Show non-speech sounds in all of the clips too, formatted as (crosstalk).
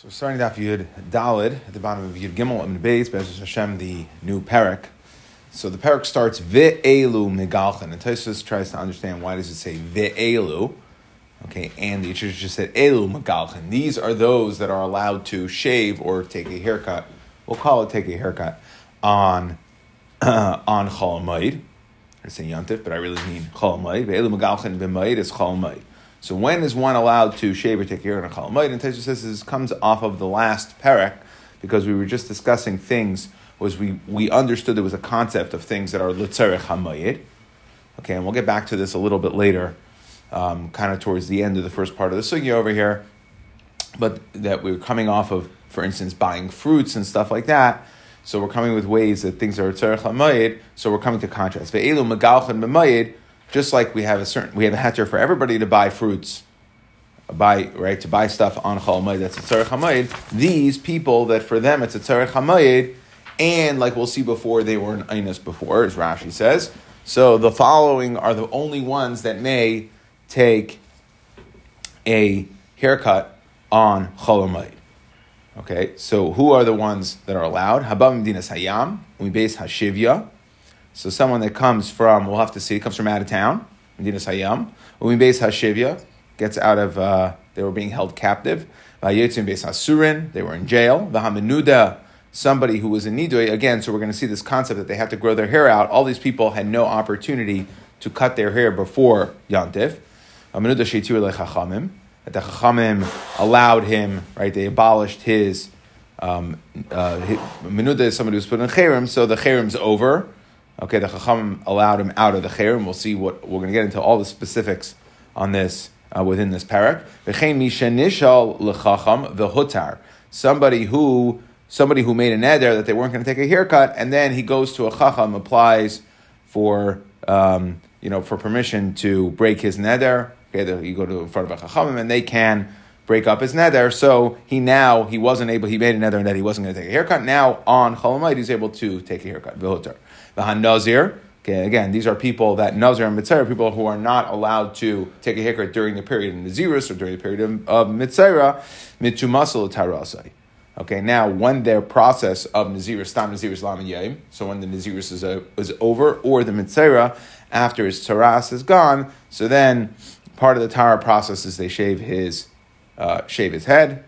So we're starting off Yud Dalid at the bottom of Yud Gimel and Beis, Be'ez Hashem, the new parak. So the parak starts Ve'elu Migalchen, and Tosfos tries to understand why does it say Ve'elu, okay, and the Yitzish just said Elu Migalchen. These are those that are allowed to shave or take a haircut. We'll call it take a haircut on uh, (clears throat) on Chol I say Yantif, but I really mean Chol Ve'elu Migalchen B'Mayid is Chol so when is one allowed to shave or take care of a chalamayit? And Tesha says this comes off of the last parak because we were just discussing things. Was we we understood there was a concept of things that are litzerich hamayit. Okay, and we'll get back to this a little bit later, um, kind of towards the end of the first part of the sugya over here. But that we are coming off of, for instance, buying fruits and stuff like that. So we're coming with ways that things are tzerich hamayit. So we're coming to contrast. Ve'elu megalchen b'mayit just like we have a certain we have a heter for everybody to buy fruits, buy right to buy stuff on Chol that's a tzarech hamayid. These people that for them it's a tzarech hamayid, and like we'll see before they were an einus before, as Rashi says. So the following are the only ones that may take a haircut on Chol Okay, so who are the ones that are allowed? Habam Dinas Hayam, we base Hashivya. So someone that comes from, we'll have to see, comes from out of town, Medinas Hayam. Base Hashivya gets out of, uh, they were being held captive. Vayetzim base Hasurin, they were in jail. Vahamenuda, somebody who was in Nidoy, again, so we're going to see this concept that they had to grow their hair out. All these people had no opportunity to cut their hair before Yantif. Vahamenuda Sheitir Chachamim. That the Chachamim allowed him, right, they abolished his, um, uh, Menuda is somebody who's put in Cherem, so the Cherem's over. Okay, the Chacham allowed him out of the Cherem. We'll see what we're going to get into all the specifics on this uh, within this parak. Somebody who somebody who made a neder that they weren't going to take a haircut, and then he goes to a chacham, applies for um, you know for permission to break his neder. Okay, you go to in front of a chacham, and they can break up his neder. So he now he wasn't able. He made a neder that he wasn't going to take a haircut. Now on Cholamite, he's able to take a haircut. The Hanazir, okay, again, these are people that Nazir and Mitzvah, people who are not allowed to take a haircut during the period of Nazirus or during the period of, of Mitzvah, Mitzumasal Tarasai. Okay, now when their process of Nazirus, Stam Nazirus Lam Yayim, so when the Nazirus is, a, is over, or the Mitzvah, after his Taras is gone, so then part of the Tara process is they shave his, uh, shave his head,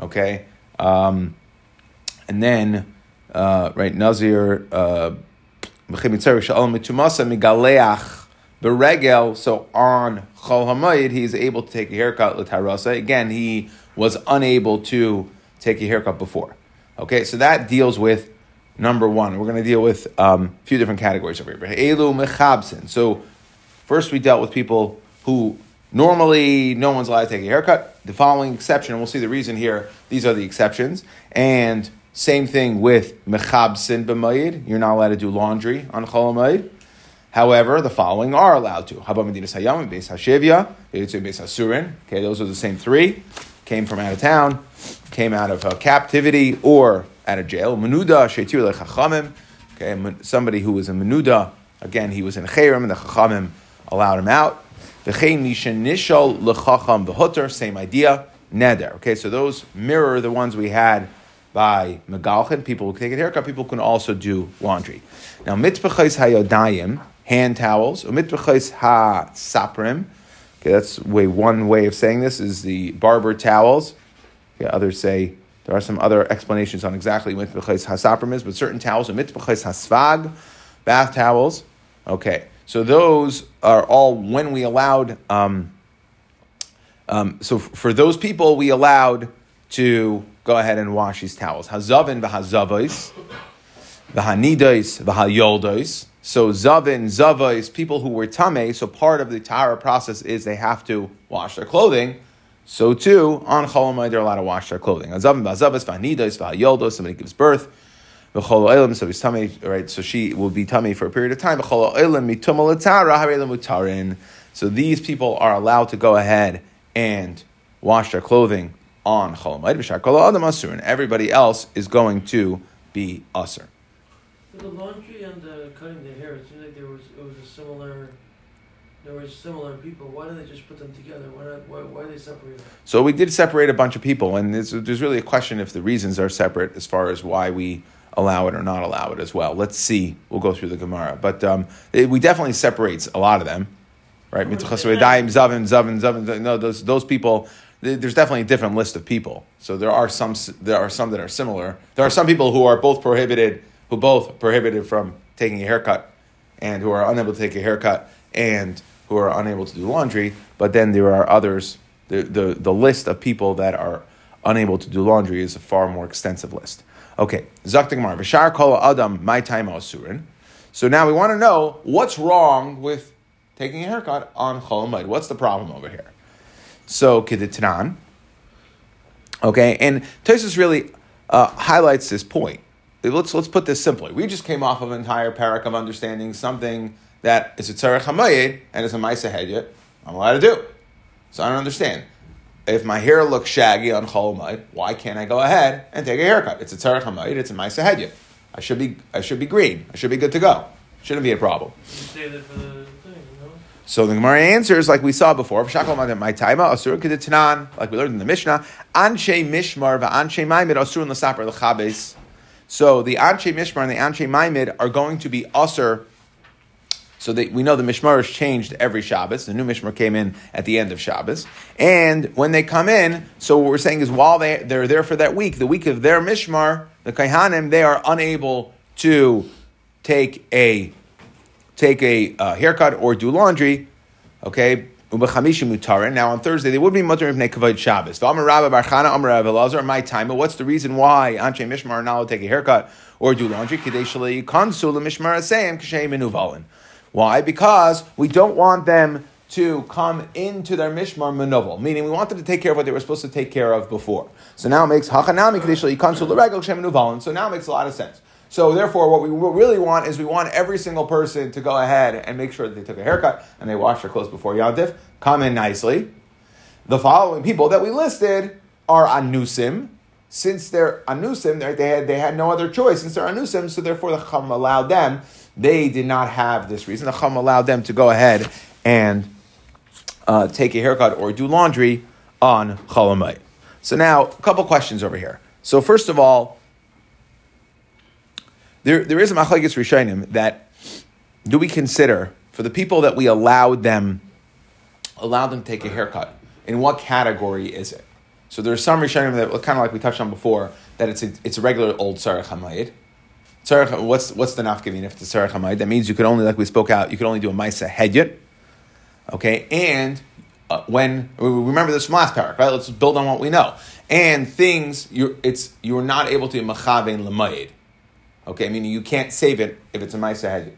okay, um, and then, uh, right, Nazir, uh, so on Chol Hamayid, he is able to take a haircut l'tarasa. Again, he was unable to take a haircut before. Okay, so that deals with number one. We're going to deal with um, a few different categories over here. Elu mechabsin. So first we dealt with people who normally no one's allowed to take a haircut. The following exception, and we'll see the reason here. These are the exceptions, and same thing with mechabsin b'mayid. You're not allowed to do laundry on cholamayid. However, the following are allowed to. Haba medinas hayam, beis hashivya, beis hasurin. Okay, those are the same three. Came from out of town, came out of uh, captivity or out of jail. Menuda shetir lechachamim. Okay, somebody who was a menuda. Again, he was in chayrim, and the chachamim allowed him out. V'chein mishen nishal lechacham v'hutter. Same idea. Neder. Okay, so those mirror the ones we had by Megalchin, people who take a haircut, people can also do laundry. Now, mitbechais hayodayim, hand towels, mitbechais ha-saprim, okay, that's way one way of saying this is the barber towels. Okay, others say there are some other explanations on exactly what mitbechais ha-saprim is, but certain towels mitbechais ha-svag, bath towels. Okay, so those are all when we allowed. Um, um, so for those people, we allowed to go ahead and wash these towels. Hazavin v'hazavos, v'hanidais v'hayoldos. So zavin, zavos, people who were tame, so part of the tara process is they have to wash their clothing. So too, on Cholamai, they're allowed to wash their clothing. Hazavin v'hazavos, v'hanidais v'hayoldos, somebody gives birth. So he's tummy, right? So she will be tummy for a period of time. So these people are allowed to go ahead and wash their clothing on Cholamayit, B'shar Kol Adam Asur, and everybody else is going to be Asur. The laundry and the cutting the hair, it seems like there was it was a similar there were similar people. Why did they just put them together? Why, not, why, why they separate them? So we did separate a bunch of people, and there's, there's really a question if the reasons are separate as far as why we allow it or not allow it as well. Let's see. We'll go through the Gemara, but um, it, we definitely separates a lot of them, right? Zavin, Zavin, Zavin. No, those those people. There's definitely a different list of people. So there are some there are some that are similar. There are some people who are both prohibited, who both prohibited from taking a haircut, and who are unable to take a haircut, and who are unable to do laundry, but then there are others. The, the, the list of people that are unable to do laundry is a far more extensive list. Okay, Zaktigmar, Vishar Kol Adam, my time Asurin. So now we want to know what's wrong with taking a haircut on Chol What's the problem over here? So, Keditran. Okay, and Tosis really uh, highlights this point. Let's, let's put this simply. We just came off of an entire parak of understanding something that is a tzarech hamayid and is a ma'isa hedya, I'm allowed to do. So I don't understand. If my hair looks shaggy on cholamayid, why can't I go ahead and take a haircut? It's a tzarech hamayid, it's a ma'isa hedya. I should be I should be green. I should be good to go. Shouldn't be a problem. You that for the? So the Gemara answers like we saw before. Like we learned in the Mishnah. Mishmar asur. So the anshe mishmar and the anshe maimed are going to be asur so they, we know the Mishmar has changed every Shabbos. The new Mishmar came in at the end of Shabbos. And when they come in, so what we're saying is while they, they're there for that week, the week of their Mishmar, the Kaihanim, they are unable to take a take a uh, haircut or do laundry. Okay, now on Thursday they would be mutter ibnei kavod Shabbos. My time. But what's the reason why Anshe Mishmar are not take a haircut or do laundry? Kadeshali kansul mishmar asayim kashem menuvalin. Why? Because we don't want them to come into their mishmar manovel, meaning we want them to take care of what they were supposed to take care of before. So now it makes hachanami So now it makes a lot of sense. So therefore, what we really want is we want every single person to go ahead and make sure that they took a haircut and they washed their clothes before Yantif. Come in nicely. The following people that we listed are anusim. Since they're anusim, they had, they had no other choice. Since they're anusim, so therefore the chum allowed them they did not have this reason. The Chum allowed them to go ahead and uh, take a haircut or do laundry on Chalamite. So now, a couple questions over here. So first of all, there, there is a machlekes rishonim that do we consider for the people that we allowed them allowed them to take a haircut? In what category is it? So there are some rishonim that kind of like we touched on before that it's a, it's a regular old sarach hamayid what's what's the nafkamin if it's tzarech hamayid? That means you could only, like we spoke out, you could only do a ma'isa hedyet. Okay, and uh, when remember this from last parak, right? Let's build on what we know. And things you're it's you're not able to machavein lemayid. Okay, meaning you can't save it if it's a ma'isa hedyet.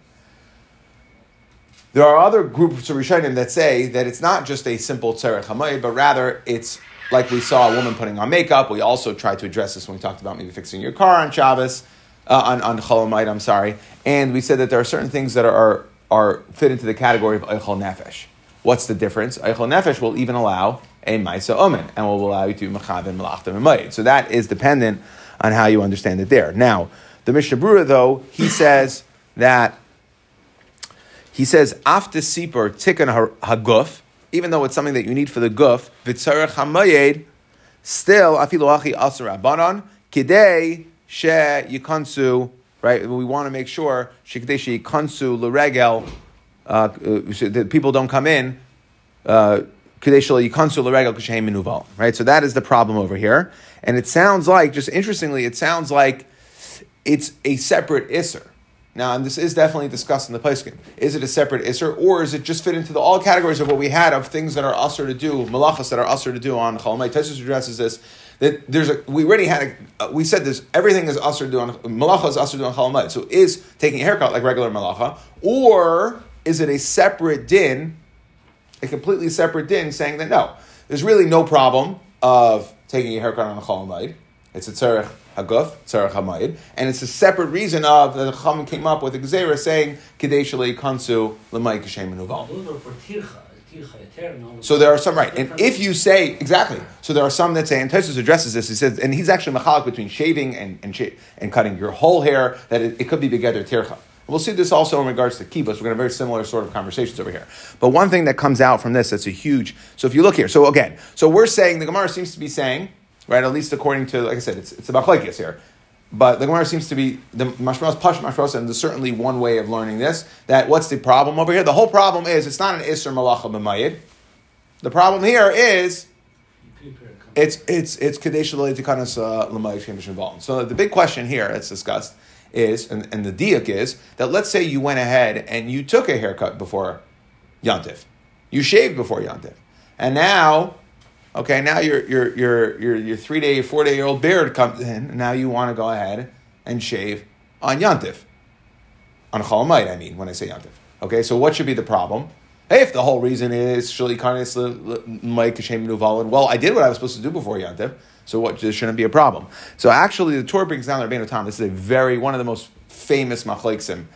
There are other groups of Rishonim that say that it's not just a simple tzarech hamayid, but rather it's like we saw a woman putting on makeup. We also tried to address this when we talked about maybe fixing your car on Shabbos uh, on on Cholomite, I'm sorry, and we said that there are certain things that are are fit into the category of Eichel Nefesh. What's the difference? Eichel Nefesh will even allow a Maisa Omen and will allow you to Mechavin Malachtim and So that is dependent on how you understand it there. Now, the Mishnah though, he (laughs) says that he says after Sipur Tikkun Haguf, even though it's something that you need for the guf, Vitzarech Hamayed, still Afilu Achi Asar Abanon, Kidei she yikansu, right? We want to make sure shikdeshi yikansu l'regel, uh, uh that people don't come in. Uh, right? So that is the problem over here. And it sounds like, just interestingly, it sounds like it's a separate Isser. Now, and this is definitely discussed in the Paiskin. Is it a separate Isser, or is it just fit into the, all categories of what we had of things that are usher to do, malachas that are usher to do on Chalmai? Tesis addresses this that there's a we already had a uh, we said this everything is usher doing malacha is usher doing chalamayit. So is taking a haircut like regular malacha, or is it a separate din, a completely separate din, saying that no, there's really no problem of taking a haircut on a chalamayit. It's a tzarech haguf, tzarech hamayid, and it's a separate reason of that the Chachamim came up with a gzera saying kadei kansu l'may kashem so there are some right, and if you say exactly, so there are some that say, and Tosus addresses this. He says, and he's actually machalik between shaving and and, sh- and cutting your whole hair. That it, it could be together tircha. We'll see this also in regards to kibbutz. We're going to have very similar sort of conversations over here. But one thing that comes out from this that's a huge. So if you look here, so again, so we're saying the Gemara seems to be saying, right? At least according to, like I said, it's it's about machlekes here. But the Gemara seems to be the mashmalos pash mashmalos, and there's certainly one way of learning this. That what's the problem over here? The whole problem is it's not an isser malacha b'mayid. The problem here is it's it's it's kadesh tikanas uh, l'mayid shemesh So the big question here that's discussed is, and, and the diak is that let's say you went ahead and you took a haircut before yantif, you shaved before yantif, and now Okay, now your your your your your three day, four day old beard comes in, and now you want to go ahead and shave on Yantif. On Chalamayit, I mean, when I say Yantif. Okay, so what should be the problem? Hey, if the whole reason is Shali Karnis Mike Hashem Nuvalin, well, I did what I was supposed to do before Yantif, so what there shouldn't be a problem. So actually, the Torah brings down the Rabbeinu Tam. This is a very one of the most famous machleksim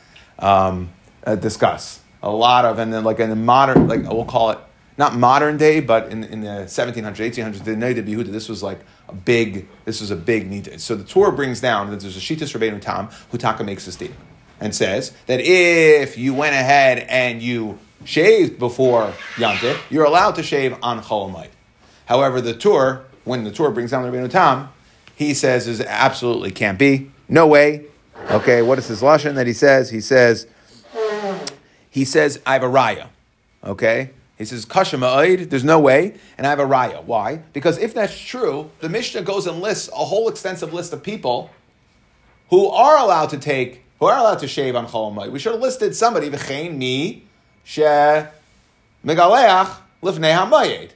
um, uh, discuss a lot of, and then like in the modern, like we'll call it not modern day, but in, in the 1700s, 1800s, the Noda B'Yehuda, this was like a big, this was a big need. So the Torah brings down that there's a Shitas Rabbeinu Tam, who Taka makes a statement and says that if you went ahead and you shaved before Yantif, you're allowed to shave on Cholamite. However, the Torah, when the Torah brings down the Rabbeinu Tam, he says is absolutely can't be. No way. Okay, what is his lashon that he says? He says, he says, I have a raya. Okay? He says, Kasha ma'id, there's no way, and I have a raya. Why? Because if that's true, the Mishnah goes and lists a whole extensive list of people who are allowed to take, who are allowed to shave on Chol We should have listed somebody, v'chein mi, she megaleach lifnei hamayed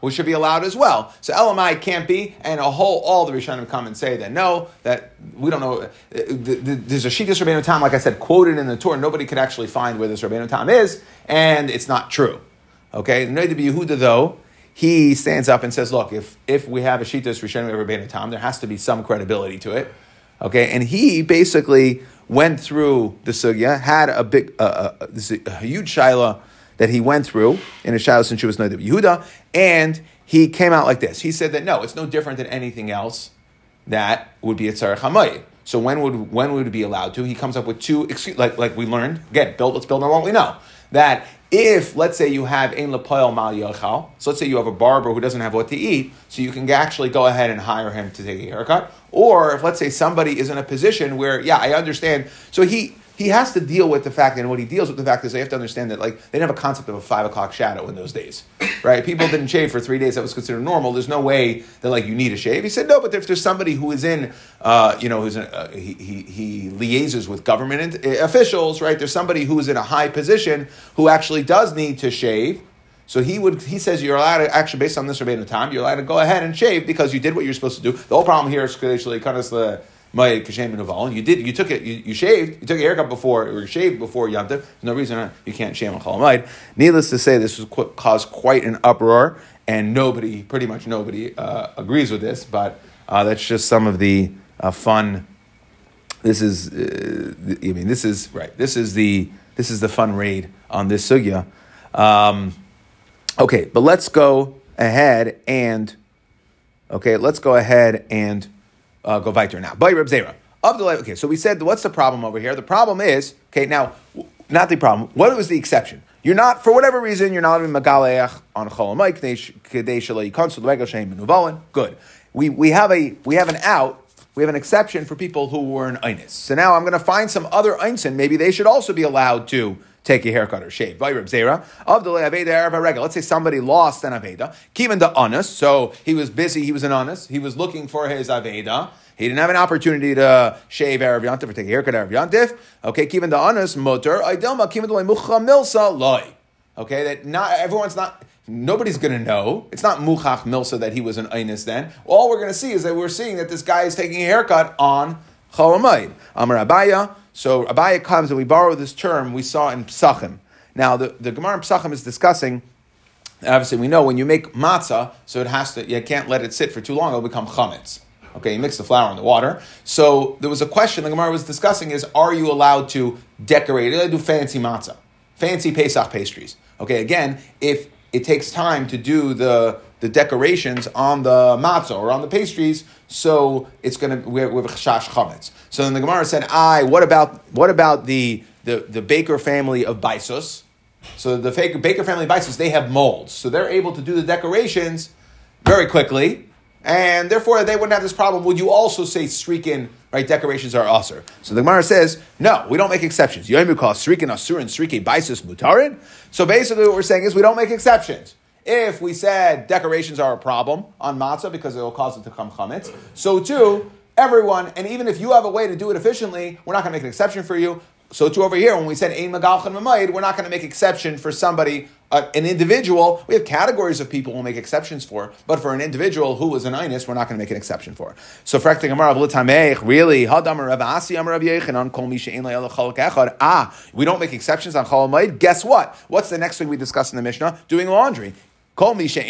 who should be allowed as well. So LMI can't be, and a whole all the Rishonim come and say that no, that we don't know. Uh, there's a Shittas Rabbeinu Tam, like I said, quoted in the Torah. Nobody could actually find where this Rabbeinu Tam is, and it's not true. Okay, the Noda B'Yehuda though. He stands up and says, "Look, if if we have a Shittas Rishonim Rabbeinu Tam, there has to be some credibility to it." Okay, and he basically went through the sugya, had a big, uh, uh, a huge shaila that he went through in a shadow since she was Noda Yehuda, and he came out like this. He said that no, it's no different than anything else that would be a tzarech. So when would when would it be allowed to? He comes up with two excuse, like like we learned. Again, build. Let's build on what we know. That if let's say you have ein lepoil mal yochal, so let's say you have a barber who doesn't have what to eat, so you can actually go ahead and hire him to take a haircut. Or if let's say somebody is in a position where yeah, I understand. So he he has to deal with the fact, and what he deals with the fact is they have to understand that like they didn't have a concept of a five o'clock shadow in those days, right? People didn't shave for three days; that was considered normal. There's no way that like you need a shave. He said no, but if there's somebody who is in, uh, you know, who's in, uh, he, he he liaises with government uh, officials, right? There's somebody who is in a high position who actually does need to shave. So he would he says you're allowed to actually based on this Rabbeinu time you're allowed to go ahead and shave because you did what you're supposed to do. The whole problem here is actually kind of the You did, you took it, you, you, shaved, you took a haircut before, or shaved before Yom There's no reason you can't shave on Chalamayid. Needless to say, this was caused quite an uproar, and nobody, pretty much nobody, uh, agrees with this. But uh, that's just some of the uh, fun. This is, uh, I mean, this is right. This is the this is the fun raid on this sugya. Um, okay, but let's go ahead and okay, let's go ahead and uh, go weiter now. By Reb Zera. Of the okay, so we said what's the problem over here? The problem is okay. Now, not the problem. What was the exception? You're not for whatever reason you're not in megaleach on cholamayk Good. We we have a we have an out. We have an exception for people who were an einis. So now I'm going to find some other einsin. Maybe they should also be allowed to take a haircut or shave. Let's say somebody lost an Aveda, Kivan the Anas, so he was busy, he was an Anas, he was looking for his Aveda. He didn't have an opportunity to shave Erev Yantif or take a haircut Erev Yantif. Okay, Kivan the Anas, Motor, Idelma, Kivan the Mucha Milsa, Loi. Okay, that not everyone's not nobody's going to know. It's not Muchach Milsa that he was an Einis then. All we're going to see is that we're seeing that this guy is taking a haircut on Cholamayid. Amar Abaye, so Abaye comes and we borrow this term we saw in Psachim. Now, the, the Gemara in Psachim is discussing, obviously, we know when you make matzah, so it has to, you can't let it sit for too long, it'll become chametz. Okay, you mix the flour in the water. So there was a question the Gemara was discussing is, are you allowed to decorate it? Do fancy matzah, fancy Pesach pastries. Okay, again, if it takes time to do the the decorations on the matzah or on the pastries, so it's going to we have, chash chametz. So then the Gemara said, "I what about what about the the, the Baker family of Baisus?" So the Baker, family Baisus, they have molds, so they're able to do the decorations very quickly, and therefore they wouldn't have this problem. Would you also say srikin, right? Decorations are usher. So the Gemara says, no, we don't make exceptions. Yoimu call srikin and srikin Baisus mutarin. So basically, what we're saying is we don't make exceptions. If we said decorations are a problem on matzah because it will cause it to come chametz, so too everyone, and even if you have a way to do it efficiently, we're not going to make an exception for you. So too over here, when we said ein magalchan mamayid, we're not going to make exception for somebody, uh, an individual. We have categories of people we'll make exceptions for, but for an individual who was an inus, we're not going to make an exception for. So for Gemara really, hadam Rav Asi Amar Rav kol echad. Ah, we don't make exceptions on chol Guess what? What's the next thing we discuss in the Mishnah? Doing laundry. We said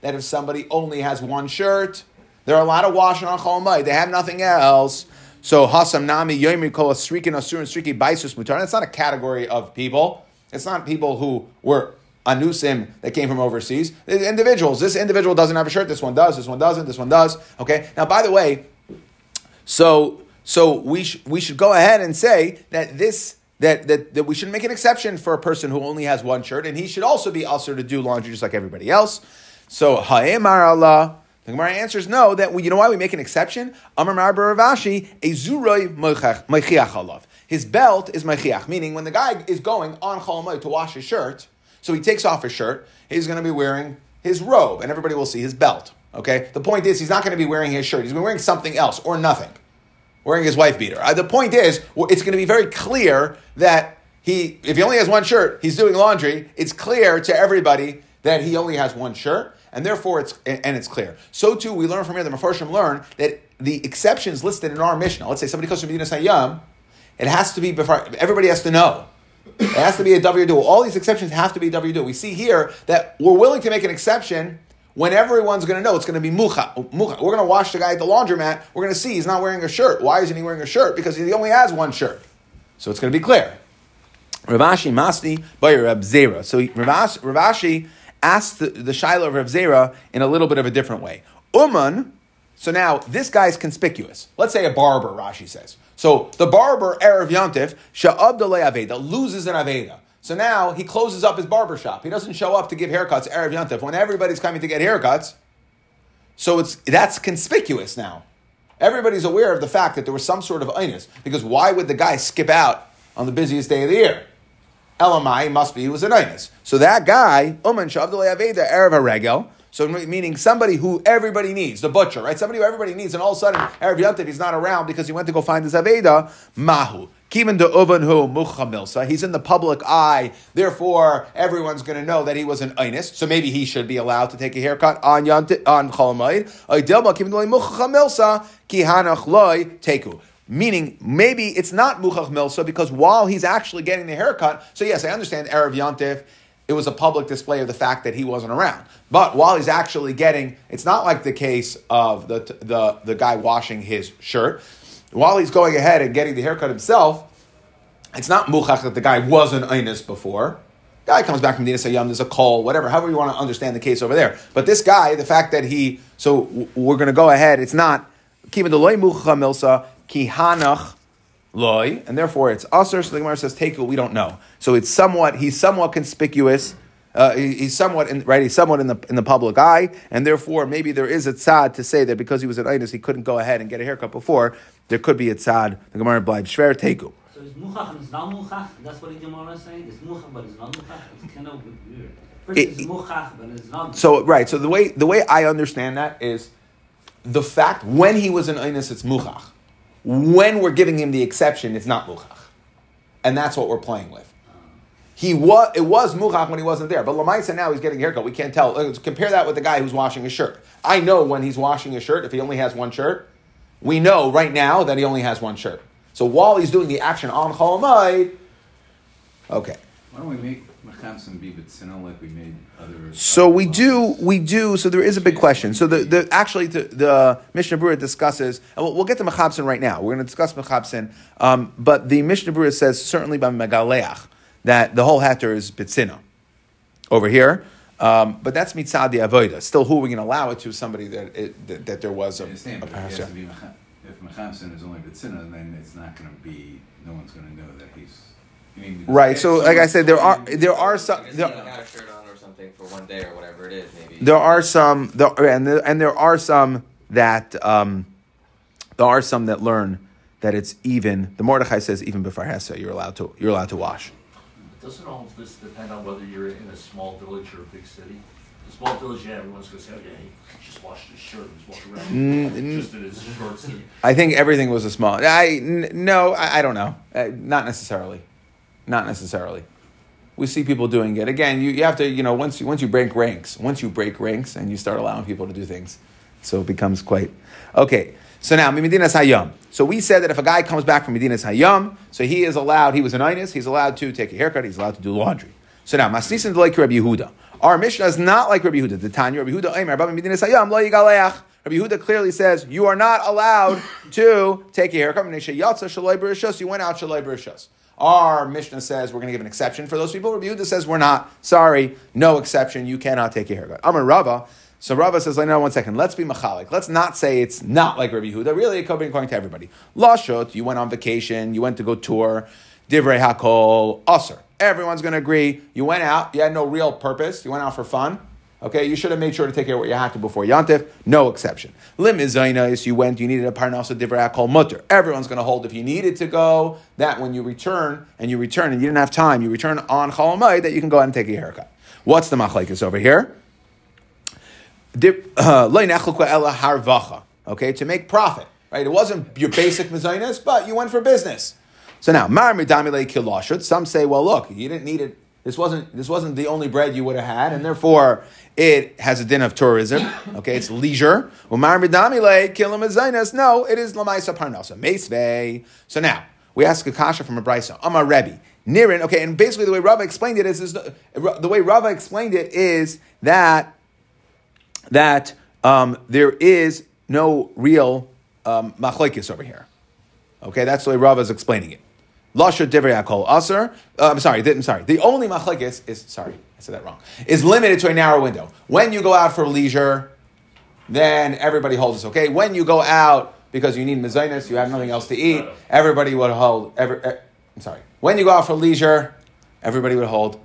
that if somebody only has one shirt, there are a lot of washing on Chol They have nothing else. So Hasam Nami Yomi Kol Asrikin Asur and Sriki Baisus Mutar. It's not a category of people. It's not people who were anusim that came from overseas. individuals. This individual doesn't have a shirt. This one does. This one doesn't. This one does. Okay. Now, by the way, so so we sh- we should go ahead and say that this that, that, that we shouldn't make an exception for a person who only has one shirt, and he should also be also to do laundry just like everybody else. So Ha'emar Allah. The Gemara answers no, that we, you know why we make an exception? Amar Rav Ashi, Ezuroi Meichiach His belt is Meichiach, meaning when the guy is going on Chalamoy to wash his shirt, so he takes off his shirt, he's going to be wearing his robe, and everybody will see his belt. Okay? The point is, he's not going to be wearing his shirt, he's going to be wearing something else or nothing. Wearing his wife beater. Uh, the point is, it's going to be very clear that he, if he only has one shirt, he's doing laundry. It's clear to everybody that he only has one shirt and therefore it's and it's clear. So too, we learn from here. The Mefarshim learn that the exceptions listed in our Mishnah. Let's say somebody comes from Medinas Hayam, it has to be before everybody has to know. It has to be a W do. All these exceptions have to be W do. We see here that we're willing to make an exception when everyone's going to know it's going to be mucha. mucha. We're going to wash the guy at the laundromat. We're going to see he's not wearing a shirt. Why isn't he wearing a shirt? Because he only has one shirt. So it's going to be clear. Rav Ashi Masti by Zera. So Rav Ashi asked the, the Shiloh of Rav Zera in a little bit of a different way. Uman, so now this guy's conspicuous. Let's say a barber, Rashi says. So the barber, Erev Yantif, Sha'abdalei Aveda, loses an Aveda. So now he closes up his barber shop. He doesn't show up to give haircuts Erev Yantif when everybody's coming to get haircuts. So it's that's conspicuous now. Everybody's aware of the fact that there was some sort of inus, because why would the guy skip out on the busiest day of the year? Elamai must be he was an inus. So that guy, Uman Shavdalei Aveda, Erev Haregel, so meaning somebody who everybody needs, the butcher, right? Somebody who everybody needs, and all of a sudden Erev Yantiv he's not around because he went to go find his Aveda, Mahu. Kivan de Uvanhu Muchamilsa. He's in the public eye, therefore everyone's going to know that he was an Inus. So maybe he should be allowed to take a haircut on Yant on Cholamayid. Dilma Kivan de Muchamilsa Kihanach Loy Teku. Meaning, maybe it's not Muchach Milsa because while he's actually getting the haircut, so yes, I understand Erev Yantif, it was a public display of the fact that he wasn't around. But while he's actually getting, it's not like the case of the, the, the guy washing his shirt. While he's going ahead and getting the haircut himself, it's not Muchach that the guy was an Inus before. Guy comes back from Dina Sayyam, there's a call, whatever, however you want to understand the case over there. But this guy, the fact that he, so we're going to go ahead, it's not, the loy milsa, kihanach loy, and therefore it's usher. So the Gemara says teku. We don't know. So it's somewhat. He's somewhat conspicuous. Uh, he's somewhat in, right. He's somewhat in the in the public eye, and therefore maybe there is a tzad to say that because he was an itis, he couldn't go ahead and get a haircut before. There could be a tzad. The Gemara implied shver teku. So is muchach and it's not muchach? That's what the Gemara is saying. It's muchach, but it's not muchach. It's kind of weird. First it's muchach, but it's not. So right. So the way the way I understand that is the fact when he was an inis, it's muchach. When we're giving him the exception, it's not muchach. And that's what we're playing with. He was, it was muchach when he wasn't there, but Lamaisa now he's getting a haircut. We can't tell. Let's compare that with the guy who's washing his shirt. I know when he's washing his shirt, if he only has one shirt, we know right now that he only has one shirt. So while he's doing the action on Cholamide, okay. Why don't we make Mechamsim be B'tzina like we made other? So we do, we do. So there is a big question. So the, the actually the, the Mishnah Berurah discusses, and we'll, we'll get to Mechabsin right now. We're going to discuss Mechabsin, um, but the Mishnah Berurah says certainly by Megaleach that the whole hatter is B'tzina. over here. Um, but that's mitzad the avoda. Still, who are we going to allow it to? Somebody that it, that, that there was I a, understand, a but it parasha. to be, mecha- if Mechamson is only B'tzina, then it's not gonna be, no one's gonna know that he's, I mean. Right. So, like I said, there are there are some there, you got a shirt on or something for one day or whatever it is, maybe. there are some there, and there, and there are some that um, there are some that learn that it's even. The Mordechai says even before Hessa, you're allowed to you're allowed to wash. Doesn't all of this depend on whether you're in a small village or a big city? A small village, yeah, everyone's gonna say, oh, yeah, he just washed his shirt, and he's walking around, Mm, just in his shorts. and- I think everything was a small. I n- no, I, I don't know. Uh, not necessarily. Not necessarily. We see people doing it again. You, you have to you know once you once you break ranks, once you break ranks and you start allowing people to do things, so it becomes quite okay. So now Medinas Hayam. So we said that if a guy comes back from Medinas Hayam, so he is allowed. He was an inus. He's allowed to take a haircut. He's allowed to do laundry. So now Masnisin like Rabbi Yehuda. Our Mishnah is not like Rabbi Yehuda. The Tanya Rabbi Yehuda Aimer Rabbi Medinas Hayam lo yigaleach. Rabbi Yehuda clearly says you are not allowed to take a haircut. Berishos. You went out shaloi berishos. Our Mishnah says we're going to give an exception for those people. Rabbi Yehuda says we're not. Sorry, no exception. You cannot take a haircut. Amar Rava. So Rava says, no, one second. Let's be machalik. Let's not say it's not like Rabbi Yehuda. Really, it could be according to everybody. Lashot, you went on vacation. You went to go tour. Divrei hakol aser. Everyone's going to agree. You went out. You had no real purpose. You went out for fun. Okay, you should have made sure to take care of what you had to before Yantif. No exception. Lim is. You went. You needed a parnasa divrei hakol mutter. Everyone's going to hold if you needed to go. That when you return and you return and you didn't have time, you return on Chalamai that you can go out and take a haircut. What's the machlekes over here? Dip- uh, lo yinechluka ela harvacha. Uh, okay, to make profit. Right? It wasn't your basic mezainas, but you went for business. So now, mar. Some say, well, look, you didn't need it. This wasn't this wasn't the only bread you would have had, and therefore it has a din of tourism. Okay, it's leisure. Umar midamile kilim. No, it is lamaisa parnasa meisvei. So now we ask a kasha from a brisa. Amar Rebbe. Nirin, okay, and basically the way Rava explained it is, is the, the way Rava explained it is that that um, there is no real um, machlekes over here. Okay, that's the way Rava is explaining it. Lasher divrei akol aser. I'm sorry. I'm sorry. The only machlekes is sorry. I said that wrong. Is limited to a narrow window. When you go out for leisure, then everybody holds this. Okay. When you go out because you need mezainis, you have nothing else to eat. Everybody would hold. Every, I'm sorry. When you go out for leisure, everybody would hold.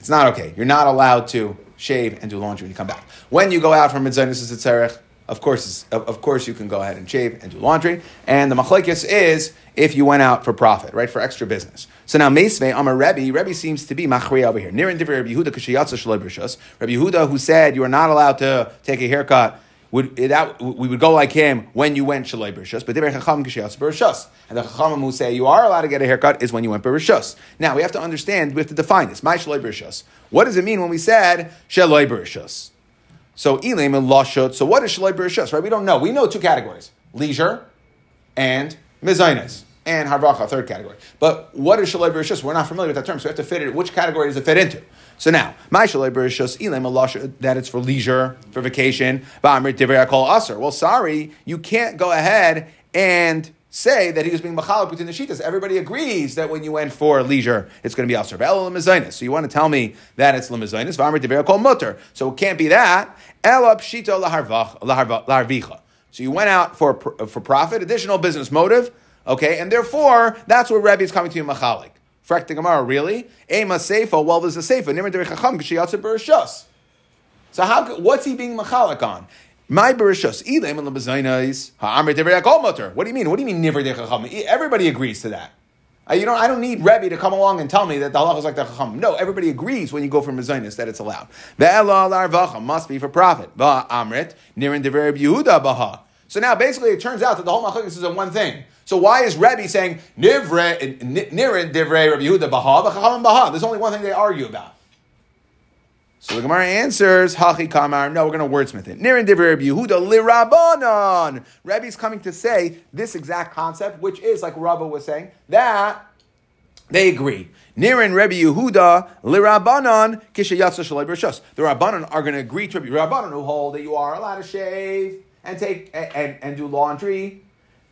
It's not okay. You're not allowed to shave and do laundry when you come back. When you go out for mitzvahs tzarech, of course, of, course, you can go ahead and shave and do laundry. And the machlekes is if you went out for profit, right, for extra business. So now Meisvei Amar Rebbe, Rebbe seems to be machri over here. Near in Rabbi Yehuda. Rabbi Yehuda, who said you are not allowed to take a haircut. Would, that, we would go like him when you went shaloi b'rishus, but Divrei Chacham b'rishus. And the Chachamim who say you are allowed to get a haircut is when you went b'rishus. Now we have to understand, we have to define this. My shaloi b'rishus. What does it mean when we said shaloi b'rishus? So ilim and lashut. So what is shaloi b'rishus? Right? We don't know. We know two categories: leisure and mezainis, and harvacha, third category. But what is shaloi b'rishus? We're not familiar with that term, so we have to fit it. Which category does it fit into? So now. That it's for leisure, for vacation. Well, sorry, you can't go ahead and say that he was being machalik between the shitas. Everybody agrees that when you went for leisure, it's going to be aser. El lemezainis. So you want to tell me that it's lemezainis? Divrei kol mutter. So it can't be that. Ela pshita laharvach- laharva- laharvicha. So you went out for for profit, additional business motive, okay, and therefore that's where Rebbe is coming to you machalik. The Gemara, really? Ema seifa. Well, there's a seifa. Nimmer derech chacham k'shiyatzer berishus. So how? What's he being machalik on? My berishus ilem and lebezainais ha'amr devrei. What do you mean? What do you mean niver derech chacham? Everybody agrees to that. Uh, you don't, I don't need Rebbe to come along and tell me that the halacha is like the chacham. No, everybody agrees when you go from mezainis that it's allowed. Ve'ela larvacha must be for profit. Amrit nirin dever Yehuda baha. So now basically it turns out that the whole machlokes is on one thing. So why is Rebbe saying nivre nirin divrei Rabbi Yehuda baha v'chachamim baha? There's only one thing they argue about. So the Gemara answers, Hachi Kamar, no, we're going to wordsmith it. Nirin divrei Rabbi Yehuda lirabanan. Rebbe's coming to say this exact concept, which is, like Rabba was saying, that they agree. Nirin Rebbe Yehuda lirabanan kishayatsa shalai b'rishus. The Rabbanan are going to agree to Rebbe Rabbanan who hold that you are allowed to shave and take and, and, and do laundry.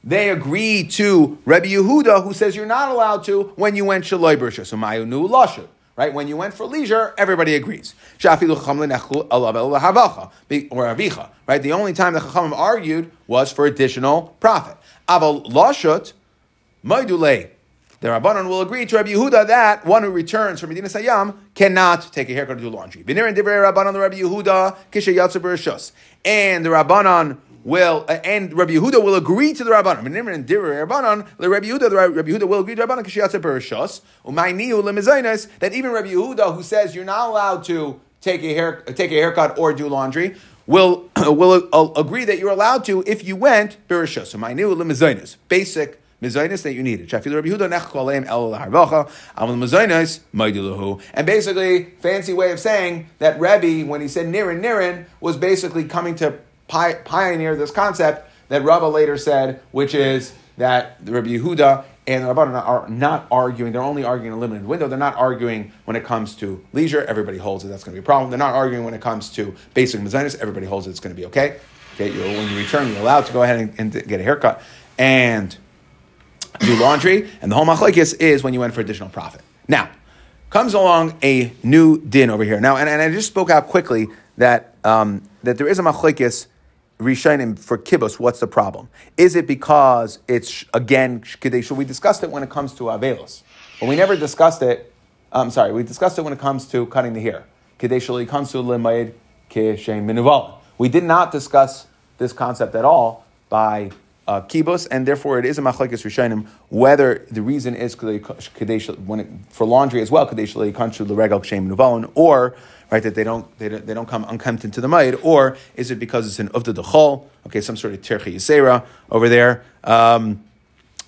They agree to Rebbe Yehuda who says you're not allowed to when you went shalai b'rishus. So mayu nu lashut. Right? When you went for leisure, everybody agrees. Right? The only time the chachamim argued was for additional profit. Aval lashut, maidule. The Rabbanon will agree to Rabbi Yehuda that one who returns from Medinas Hayam cannot take a haircut or do laundry. Rabbi. And the Rabbanon will, uh, and Rabbi Yehuda will agree to the Rabbanon. And Rabbanon, Rabbi Yehuda, the Rabbi Yehuda will agree to Rabbanon lemezainas, that even Rabbi Yehuda, who says you're not allowed to take a hair, take a haircut or do laundry, will (coughs) will uh, agree that you're allowed to if you went b'rishus. So Umayniu lemezainas, basic mezainis that you needed. Rabbi. And basically, fancy way of saying that Rebbe, when he said nirin nirin, was basically coming to pi- pioneer this concept that Rava later said, which is that Rabbi Yehuda and the Rabbanan are not arguing, they're only arguing a limited window. They're not arguing when it comes to leisure, everybody holds it, that's going to be a problem. They're not arguing when it comes to basic mezainis, everybody holds it, it's going to be okay. Okay, when you return, you're allowed to go ahead and, and get a haircut. And do laundry, and the whole machlekes is when you went for additional profit. Now, comes along a new din over here. Now, and, and I just spoke out quickly that um, that there is a machlekes rishonim for kibbutz. What's the problem? Is it because it's again kadesh? We discussed it when it comes to avelos, but we never discussed it. I'm sorry, we discussed it when it comes to cutting the hair. Kadesh comes to limayed kishem minuval. We did not discuss this concept at all by uh, and therefore it is a machlekes rishonim whether the reason is when it, for laundry as well kadesh leikanshu l'regal kshem nuvalon, or right that they don't they don't, they don't come unkempt into the mud, or is it because it's an uvda dechol, okay, some sort of tirchi yisera over there. Um,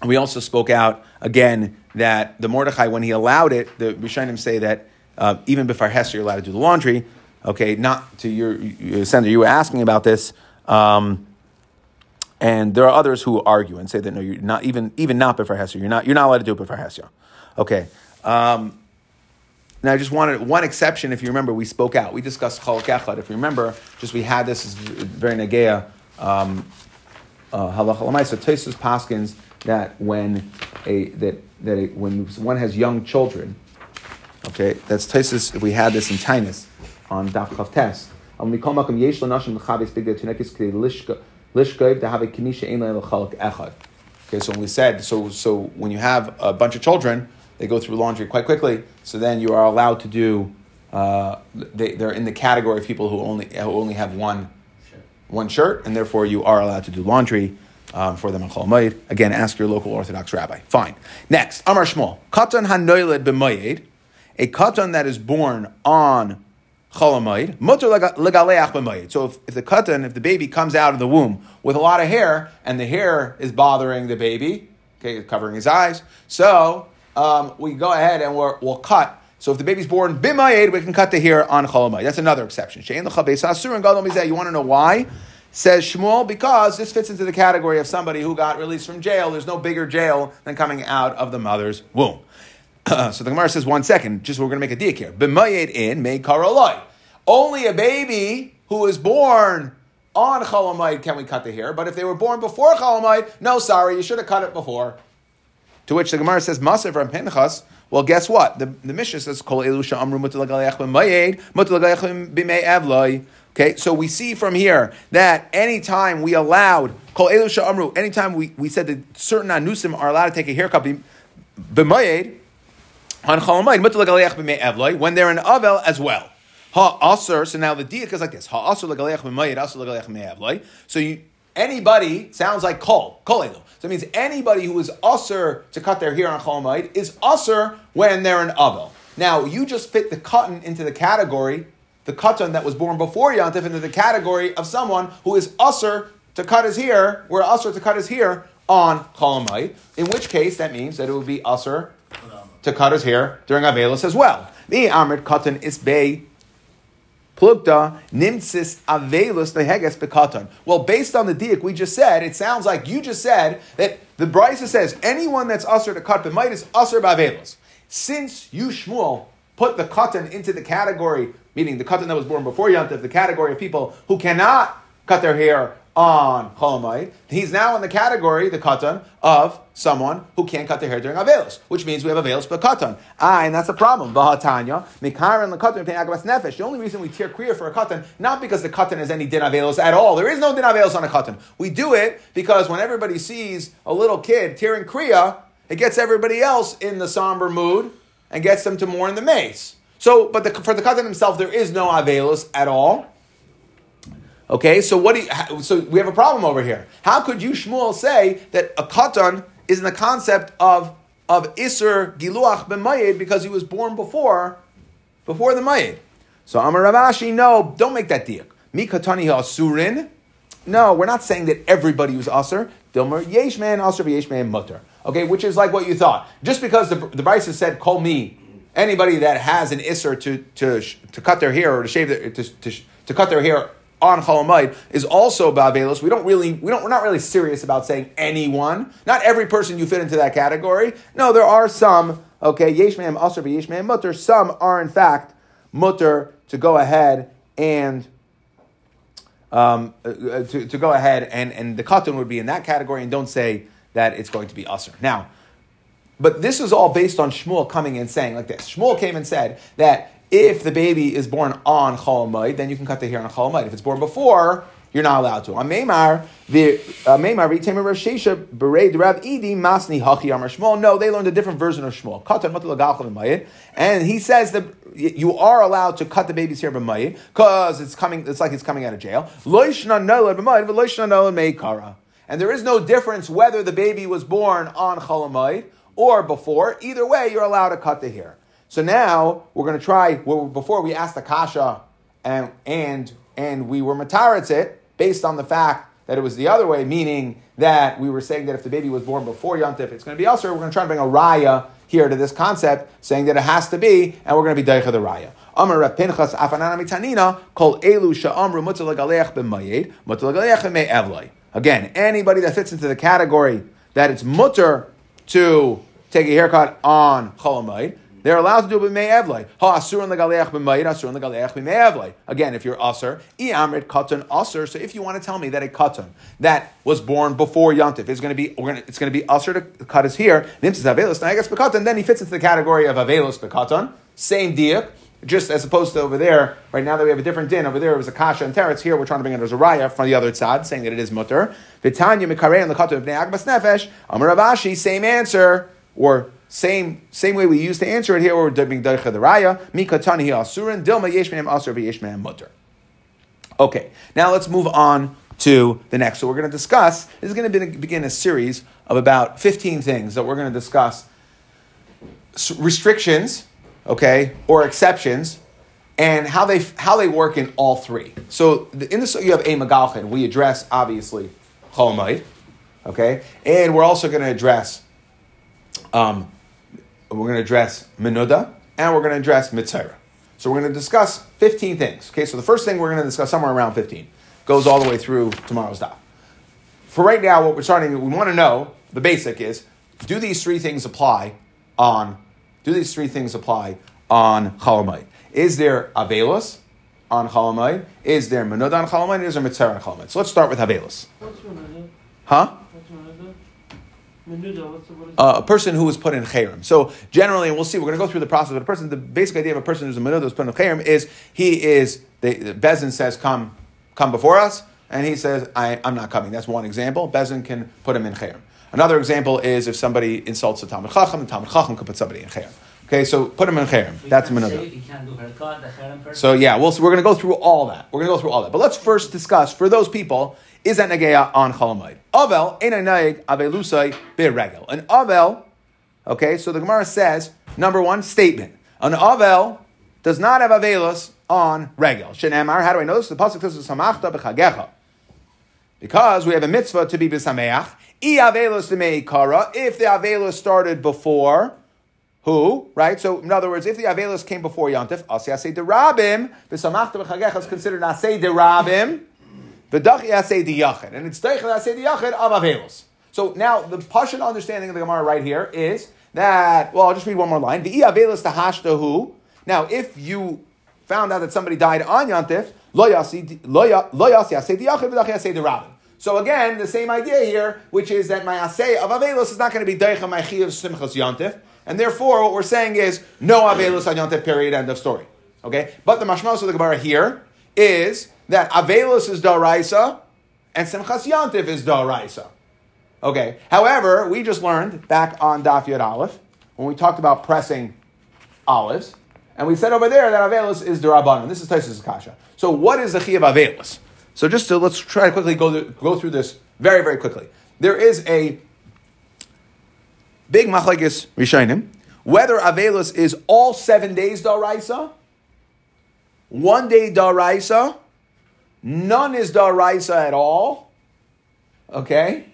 we also spoke out again that the Mordechai when he allowed it, the rishonim say that uh, even before Hester you're allowed to do the laundry. Okay, not to your, your sender. You were asking about this. Um, and there are others who argue and say that no, you're not even even not before Hesher. You're not you're not allowed to do it before Hesher. Okay. Um, now I just wanted one exception. If you remember, we spoke out. We discussed Chalak Echad. If you remember, just we had this is very negea. Um, uh, halacha Tosus paskins that when a that that a, when one has young children, okay, that's Tosus. If we had this in Tainus on Daf Chavtes, we call makam yesh lanashim l'chabes bigdei tunekis k'dei lishka lishkoiv to have a kinisha ein l'chalak echad. Okay, so when we said so, so when you have a bunch of children, they go through laundry quite quickly. So then you are allowed to do. Uh, they, they're in the category of people who only who only have one one shirt, and therefore you are allowed to do laundry um, for them on Chol Moed. Again, ask your local Orthodox rabbi. Fine. Next, Amar Shmuel. Katan hanoiled b'moyed, a katan that is born on Cholamoid, mutter legaleach b'moyed. So if, if the katan, if the baby comes out of the womb with a lot of hair, and the hair is bothering the baby, okay, covering his eyes, so um, we go ahead and we're, we'll cut. So if the baby's born b'mayed, we can cut the hair on cholamayed. That's another exception. Shein l'chabeis asur and gadol. You want to know why? Says Shmuel because this fits into the category of somebody who got released from jail. There's no bigger jail than coming out of the mother's womb. (coughs) so the Gemara says one second. Just we're going to make a diak here. B'mayed in may karoloi. Only a baby who is born on cholamayid can we cut the hair. But if they were born before cholamayid, no, sorry, you should have cut it before. To which the Gemara says, Masav from Pinchas. Well, guess what? The, the Mishnah says, Kol elusha amru avloi. Okay, so we see from here that anytime we allowed, Kol elusha amru, anytime we, we said that certain anusim are allowed to take a haircut b'mayed, chalamayid, when they're in avel as well. Ha asr, so now the diak is like this. Ha asr legaleach asr legaleach b'mei. So you, anybody sounds like kol, kol elu. So it means anybody who is usher to cut their hair on Cholamayid is usher when they're an Abel. Now, you just fit the cotton into the category, the cotton that was born before Yantif, into the category of someone who is usher to cut his hair, where usher to cut his hair on Cholamayid, in which case that means that it would be usher to cut his hair during Avelis as well. The Amrit cotton is bay Plugda nimtsis avelus neheges bekatan. Well, based on the diak we just said, it sounds like you just said that the Brisa says anyone that's usher to cut b'mayit is usher b'avelus. Since you Shmuel put the katan into the category, meaning the katan that was born before Yantif, the category of people who cannot cut their hair on Cholamayit, he's now in the category, the katan, of someone who can't cut their hair during Avelos, which means we have Avelos but katan. Ah, and that's a problem. Vahatanya, Mikaran the katan nefesh. The only reason we tear kriya for a katan, not because the katan has any din Avelos at all. There is no din Avelos on a katan. We do it because when everybody sees a little kid tearing kriya, it gets everybody else in the somber mood and gets them to mourn the mace. So, but the, for the katan himself, there is no Avelos at all. Okay, so what do you, so we have a problem over here. How could you Shmuel say that a katan is in the concept of of Isser Giluach ben Mayed because he was born before before the Mayed? So Amar Rav Ashi, no, don't make that diak. Mi katani asurin. No, we're not saying that everybody was usher. Dilmer yesh man usher yesh man mutter. Okay, which is like what you thought. Just because the the Bryce said call me anybody that has an Isser to to to cut their hair or to shave their, to, to, to cut their hair on Cholamayid is also Bavelos. We don't really, we don't, we're not really serious about saying anyone. Not every person you fit into that category. No, there are some, okay, Yeshmam Asr Yeshmam Mutter. Some are in fact Mutter to go ahead and um, uh, to, to go ahead and, and the Katan would be in that category and don't say that it's going to be Asr. Now, but this is all based on Shmuel coming and saying like this. Shmuel came and said that if the baby is born on Chol then you can cut the hair on Chol If it's born before, you're not allowed to. On Meimar, the uh, Meimar Ritamer Rav Shesha Berei Rav Idi Masni Hachi Amar Shmuel. No, they learned a different version of Shmuel. Katan Matal and he says that you are allowed to cut the baby's hair b'mayit because it's coming. It's like it's coming out of jail. And there is no difference whether the baby was born on Cholamayit or before. Either way, you're allowed to cut the hair. So now we're going to try. Well, before we asked the kasha, and and and we were mataritz it based on the fact that it was the other way, meaning that we were saying that if the baby was born before Yontif, it's going to be elsewhere. We're going to try to bring a raya here to this concept, saying that it has to be, and we're going to be deicha the raya. Amar Rav Pinchas Afanana Mitanina Kol Elu Sha'amru Mutal Galeach B'Mayed Mutal Galeach Evloi. Again, anybody that fits into the category that it's mutter to take a haircut on Cholamayid, they're allowed to do it b'mei evlei. Again, if you're usur, i'amrit katan usur. So if you want to tell me that a katan that was born before yontif is going to be, gonna, it's going to be usur to cut his hair, nimtzis avelus naegas b'katan, then he fits into the category of avelus b'katan. Same diak. Just as opposed to over there, right now that we have a different din, over there it was a kasha and teretz. Here we're trying to bring it as a raya from the other side, saying that it is mutter. Vitanya mikarei and the katan of agbas nefesh. Amar same answer, or same same way we used to answer it here. where We're doing daicha the raya. Mikatani asurin dilma yeshmeim asur v'yeshmeim mutter. Okay, now let's move on to the next. So we're going to discuss. This is going to begin a series of about fifteen things that we're going to discuss. Restrictions, okay, or exceptions, and how they how they work in all three. So in this you have a magalchin. We address obviously cholomite, okay, and we're also going to address um, we're going to address Menuda, and we're going to address Mitzvah. So we're going to discuss 15 things. Okay, so the first thing we're going to discuss somewhere around 15 goes all the way through tomorrow's daf. For right now, what we're starting, we want to know, the basic is, do these three things apply on, do these three things apply on Chalamite? Is there Avelos on Chalamite? Is there Menuda on Chalamite? Is there Mitzvah on Chalamite? So let's start with Avelos. Huh? Uh, a person who was put in chayrim. So generally, we'll see, we're going to go through the process. But a person, the basic idea of a person who's a menuda who's put in chayrim is he is the, the Bezin says, "Come, come before us," and he says, I, "I'm not coming." That's one example. Bezin can put him in chayrim. Another example is if somebody insults a Talmud Chacham, the Talmud Chacham can put somebody in chayrim. Okay, so put him in chayrim. That's menuda. So yeah, we'll, so we're going to go through all that. We're going to go through all that. But let's first discuss for those people is that nageya on chalamayid. Avel enayig avelusai beregel. An avel, okay. So the Gemara says number one statement: an avel does not have avelus on regel. Shenemar. How do I know this? The pasuk says samachta b'chagecha. Because we have a mitzvah to be b'sameach. I avelus kara. If the avelus started before. Who, right? So, in other words, if the Avelis came before Yontif, Asi Asay Derabim, the Samachta B'chagecha is considered Asay Derabim, V'dachi asay diyachid, and it's deichel asay diyachid of avelos. So now the pashut understanding of the Gemara right here is that well, I'll just read one more line. The avelos tahashtahu. Now, if you found out that somebody died on Yantif, lo yasi lo yasi asay diyachid v'dachi asay derabim. So again, the same idea here, which is that my asay of Avelus is not going to be Deicha my of Simchas Yontif, and therefore what we're saying is no Avelus on Yontif, period, end of story. Okay? But the Mashmalos of the Gemara here is that Avelus is Daraisa, and Simchas Yontif is Daraisa. Okay. However, we just learned back on Daf Yud Aleph when we talked about pressing olives, and we said over there that Avelus is Darabanan. This is Taisus Kasha. So what is the Chi of Avelus? So just to let's try to quickly go go through this very very quickly. There is a big machlekes rishonim whether Avelus is all seven days Daraisa, one day Daraisa, none is Daraisa at all. Okay,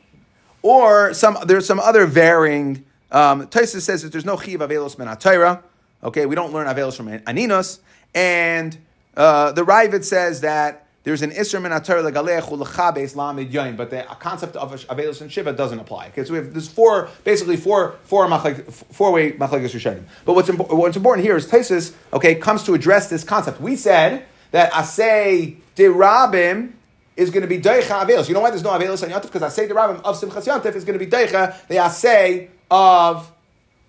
or some there's some other varying. Um, Taisa says that there's no chiv avelos min atayra. Okay, we don't learn avelos from aninos, and uh, the Ravid says that there's an isra min atayra legalech ulechabes lamid but the concept of avelos and shiva doesn't apply. Okay, so we have there's four basically four four way machlekes rishonim. But what's impo- what's important here is Taisus okay comes to address this concept. We said that i asay dirabim is going to be Deicha Avelos. You know why there's no Avelos on Yontif? Because Asay the Rabbim of Simchas Yontif is going to be Deicha, the Asay of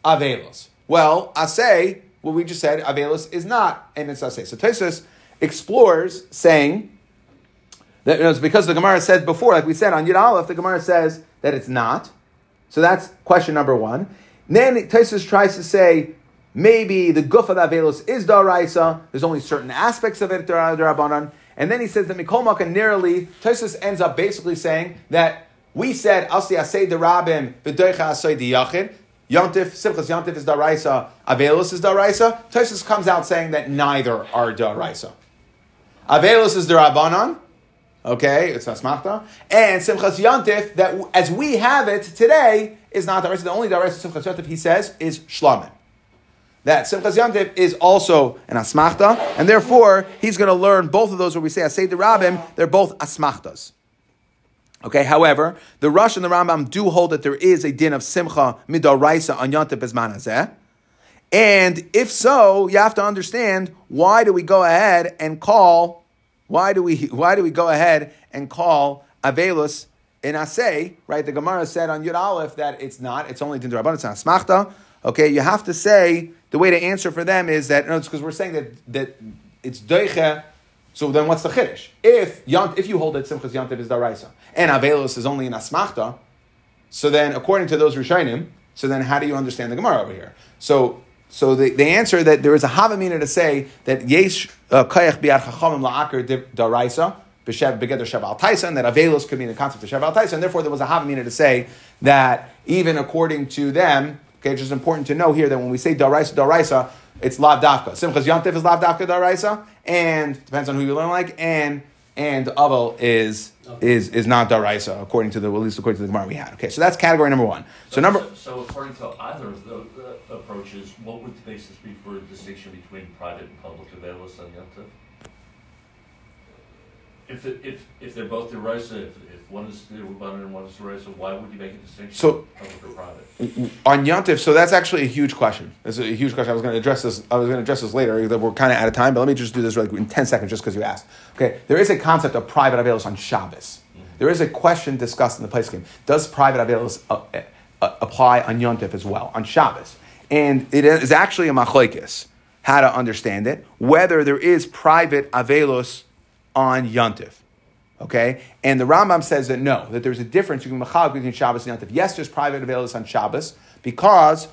Avelos. Well, Asay, what we just said, Avelos is not a mitzvah Asay. So Tesis explores saying that you know, it's because the Gemara said before, like we said on Yud Aleph, the Gemara says that it's not. So that's question number one. Then Tesis tries to say, maybe the guf of Avelos is Daraisa, there's only certain aspects of it Darabanan. And then he says that Mikol Makan nearly, Tosus ends up basically saying that we said, Asi Asay de Rabim, V'doicha Asay de Yachid, Yontif, Simchas Yontif is Daraisa, Avelus is Daraisa. Tosus comes out saying that neither are Daraisa. Avelus is Darabanan, okay, it's Asmachta, and Simchas Yontif, that as we have it today, is not Daraisa. The only Daraisa Simchas Yontif, he says, is Shlamim that Simchas Yantiv is also an asmachta, and therefore he's going to learn both of those where we say Asay de Rabim, they're both asmachtas. Okay, however, the Rush and the Rambam do hold that there is a din of Simcha Midaraisa on Yantiv Bezman Hazeh. And if so, you have to understand why do we go ahead and call, why do we, (laughs) why do we go ahead and call Avelus in Asay, right? The Gemara said on Yud Aleph that it's not, it's only din Rabban, it's an asmachta. Okay, you have to say the way to answer for them is that no, it's because we're saying that that it's doiche. So then, what's the chiddush? If yont, if you hold that simchas yontiv is daraisa and avelus is only an asmachta, so then according to those rishonim, so then how do you understand the gemara over here? So. So the, the answer that there is a havamina to say that yesh uh, kayach biad chachamim la'akar daraisa b'shev begeder shev al taisa, and that avelus could mean the concept of shev al taisa, and therefore there was a havamina to say that even according to them, Okay, it's just important to know here that when we say daraisa, daraisa, it's lav dafka. Simchas yantif is lav dafka daraisa, and depends on who you learn like, and and aval is is is not daraisa according to the at least according to the Gemara we had. Okay, so that's category number one. So, number So, so according to either of the uh, approaches, what would the basis be for a distinction between private and public availus on Yom If, it, if, if they're both derisa, if, if one is the Rabbanan and one is derisa, why would you make a distinction So- public or private? on Yantif, so that's actually a huge question. It's a huge question. I was going to address this. I was going to address this later. That we're kind of out of time, but let me just do this really quick in ten seconds, just because you asked. Okay, there is a concept of private availus on Shabbos. There is a question discussed in the place game. Does private availus uh, uh, apply on Yontif as well on Shabbos? And it is actually a machlokes how to understand it. Whether there is private availus on Yontif. Okay? And the Rambam says that no, that there's a difference between Machal between Shabbos and Yontif. Yes, there's private availus on Shabbos because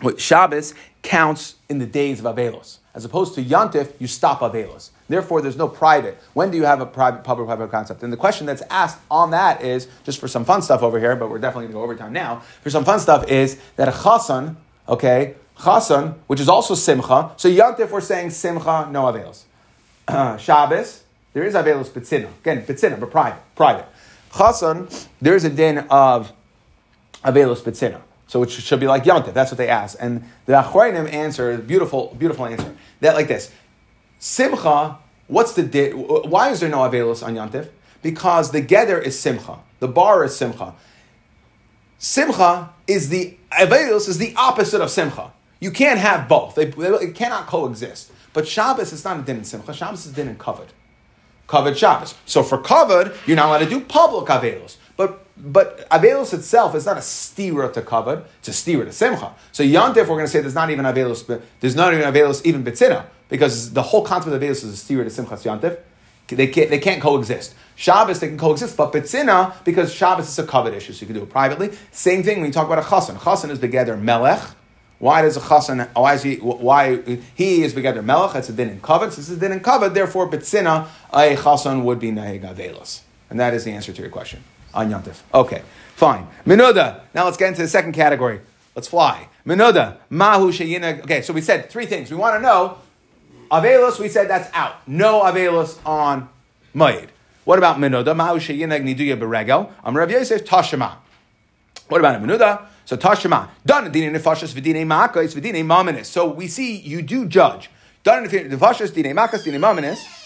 what Shabbos counts in the days of Avelos. As opposed to Yontif, you stop Avelos. Therefore, there's no private. When do you have a private, public, private concept? And the question that's asked on that is, just for some fun stuff over here, but we're definitely going to go over time now. For some fun stuff is that a chasan, okay, chasan, which is also simcha. So Yontif, we're saying simcha, no. Uh, (clears throat) Shabbos, there is Avelos Bitsina. Again, Bitsina, but private. Private. Chasan, there is a din of Avelos Bitsina. So it should be like Yontif. That's what they ask. And the Achroinim answer, beautiful, beautiful answer. That like this. Simcha, what's the di- why is there no Avelos on Yontif? Because the Geder is Simcha. The bar is Simcha. Simcha is the Avelos is the opposite of Simcha. You can't have both. They, they, it cannot coexist. But Shabbos is not a din in Simcha. Shabbos is a din in covet. Covered Shabbos. So for covered, you're not allowed to do public Avelos. But but Avelos itself is not a stira to covered, it's a stira to Simcha. So Yantif, we're going to say there's not even Avelos, there's not even Avelos even Betzina, because the whole concept of Avelos is a stira to Simchas Yantif. They can't, they can't coexist. Shabbos, they can coexist, but Betzina, because Shabbos is a covered issue, so you can do it privately. Same thing when you talk about a chasan. Chasan is the together melech. Why does a chasan, why is he, why, he is together melech, that's a din in so this is a din in covered, therefore Betzina, a chasan would be avelos. And that is the answer to your question on Yontif. Okay, fine. Minuda. Now let's get into the second category. Let's fly. Minuda. Mahu sheyina. Okay, so we said three things. We want to know Avelos, we said that's out. No Avelos on Mayid. What about Minuda? Mahu sheyinag niduya beregel. Am Rav Yosef Tashema. What about a Minuda? So Tashema. Done dine nefashas v'dine makos v'dine maminis. So we see you do judge. Done nefashas dine makas dine maminis.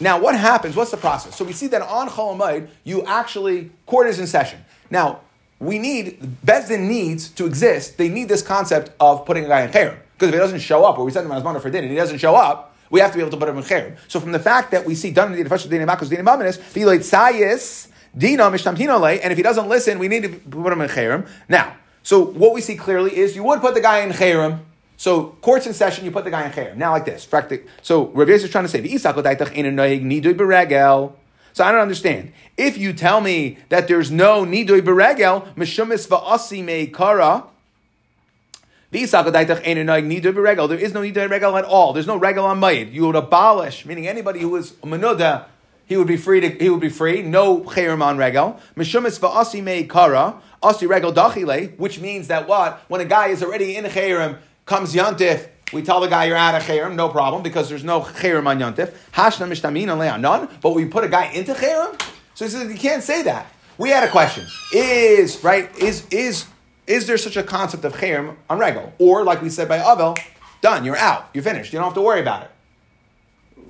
Now, what happens? What's the process? So we see that on Cholamayid, you actually, court is in session. Now, we need, Bezdin needs to exist, they need this concept of putting a guy in Cherem. Because if he doesn't show up, or we send him on his for dinner, and he doesn't show up, we have to be able to put him in Cherem. So from the fact that we see, done in the Fashion Dina Makos Dina Maminis, Filoit Sayis, Dina and if he doesn't listen, we need to put him in Cherem. Now, so what we see clearly is you would put the guy in Cherem, so courts in session, you put the guy in chayyim. Now like this. So Rav is trying to say, so I don't understand. If you tell me that there's no nidoy beregel, mishumis va'asi meikara, there is no nidoy regel at all. There's no regel on mayid. You would abolish, meaning anybody who is menuda, he would be free to, he would be free. No chayrim on regel. Mishumis va'asi meikara, asi regel dachile, which means that what? When a guy is already in chayrim, comes Yantif, we tell the guy you're out of Cherem, no problem, because there's no Cherem on Yantif. Hashna Mishtamina none, but we put a guy into Cherem? So he says, you can't say that. We had a question. Is, right, is, is, is there such a concept of Cherem on Regal? Or, like we said by Avel, done, you're out, you're finished, you don't have to worry about it.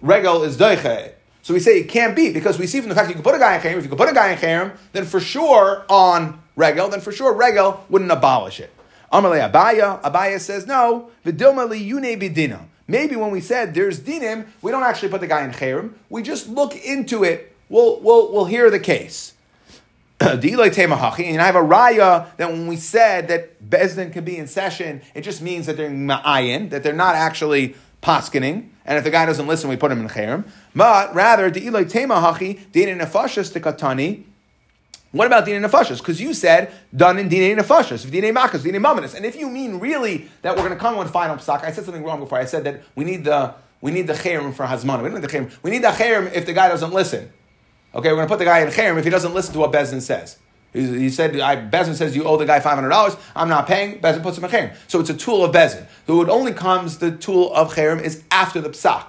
Regal is Doiche. So we say it can't be, because we see from the fact you can put a guy in Cherem, if you can put a guy in Cherem, then for sure on Regal, then for sure regel wouldn't abolish it. Amalei Abaye, Abaye says no. Vidilma liyune bidina. Maybe when we said there's dinim, we don't actually put the guy in cherem. We just look into it. We'll, we'll, we'll hear the case. (clears throat) and I have a raya that when we said that Bezdin can be in session, it just means that they're ma'ayin, that they're not actually paskening. And if the guy doesn't listen, we put him in cherem. But rather, the ilay tema hachi, din nefashas katani, what about Dine Nefashas? Because you said done in Dine Nefashas, Dine Makas, Dine Mamanis. And if you mean really that we're going to come with final psak, I said something wrong before. I said that we need the we need the chayrim for Hazman. We don't need the chayrim. We need the chayrim if the guy doesn't listen. Okay, we're going to put the guy in chayrim if he doesn't listen to what Bezin says. He, said, I, Bezin says you owe the guy $500, I'm not paying, Bezin puts him in chayrim. So it's a tool of Bezin. So it only comes, the tool of chayrim is after the psak.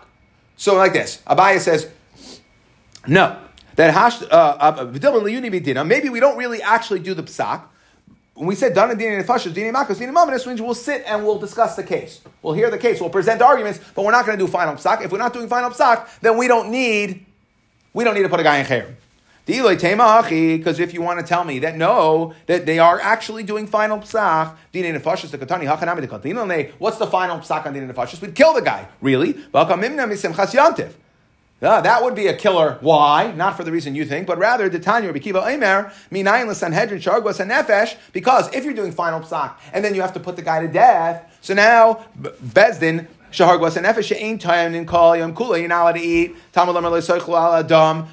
So like this, Abaye says, no, that hash uh, uh, maybe we don't really actually do the psak. When we said dana dina nefashos dina makos dina mamanis, we'll sit and we'll discuss the case. We'll hear the case. We'll present arguments, but we're not going to do final psak. If we're not doing final psak, then we don't need we don't need to put a guy in cherem. Because if you want to tell me that no, that they are actually doing final psak, what's the final psak on dina nefashos? We'd kill the guy. Really? Uh, that would be a killer. Why? Not for the reason you think, but rather the Tanya Bikiva Eimer, Minayin Sanhedrin Shargwas and Nefesh, because if you're doing final psak and then you have to put the guy to death, so now Bezdin Shahargwas and Nefesh ain't time in Kol Yom Kula, you're not allowed to eat.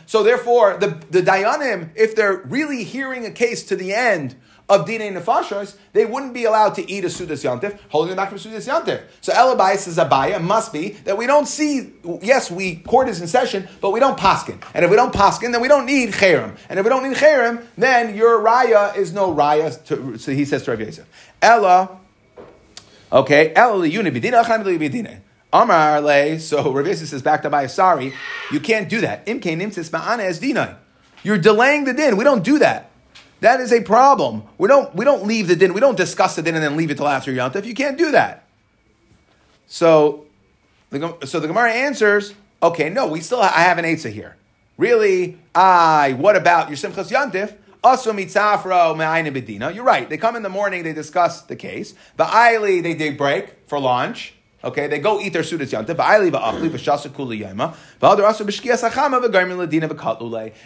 So therefore, the, the Dayanim, if they're really hearing a case to the end, of Dine Nefashos, they wouldn't be allowed to eat a Sudas Yantif, holding them back from Sudas Yantif. So Elabais says Abaye must be that we don't see, yes, we court is in session, but we don't paskin. And if we don't paskin, then we don't need Cherem. And if we don't need Cherem, then your Raya is no Raya, to, so he says to Rav Yosef. Ella, okay, Ella acham b'dina. Amar le, so Rav Yosef says back to Abaye, sorry, you can't do that. Imke nimtzis ma'ana as dinai. You're delaying the din. We don't do that. That is a problem. We don't, we don't leave the din, we don't discuss the din and then leave it till after Tov. You can't do that. So the, so the Gemara answers, okay, no, we still, I have an Eitzah here. Really? I, what about your Simchas Yantif? Asu Mitzafro Ma'inibidi. No, you're right. They come in the morning, they discuss the case. The Aili, they, they break for lunch. Okay, they go eat their sudas yantiv.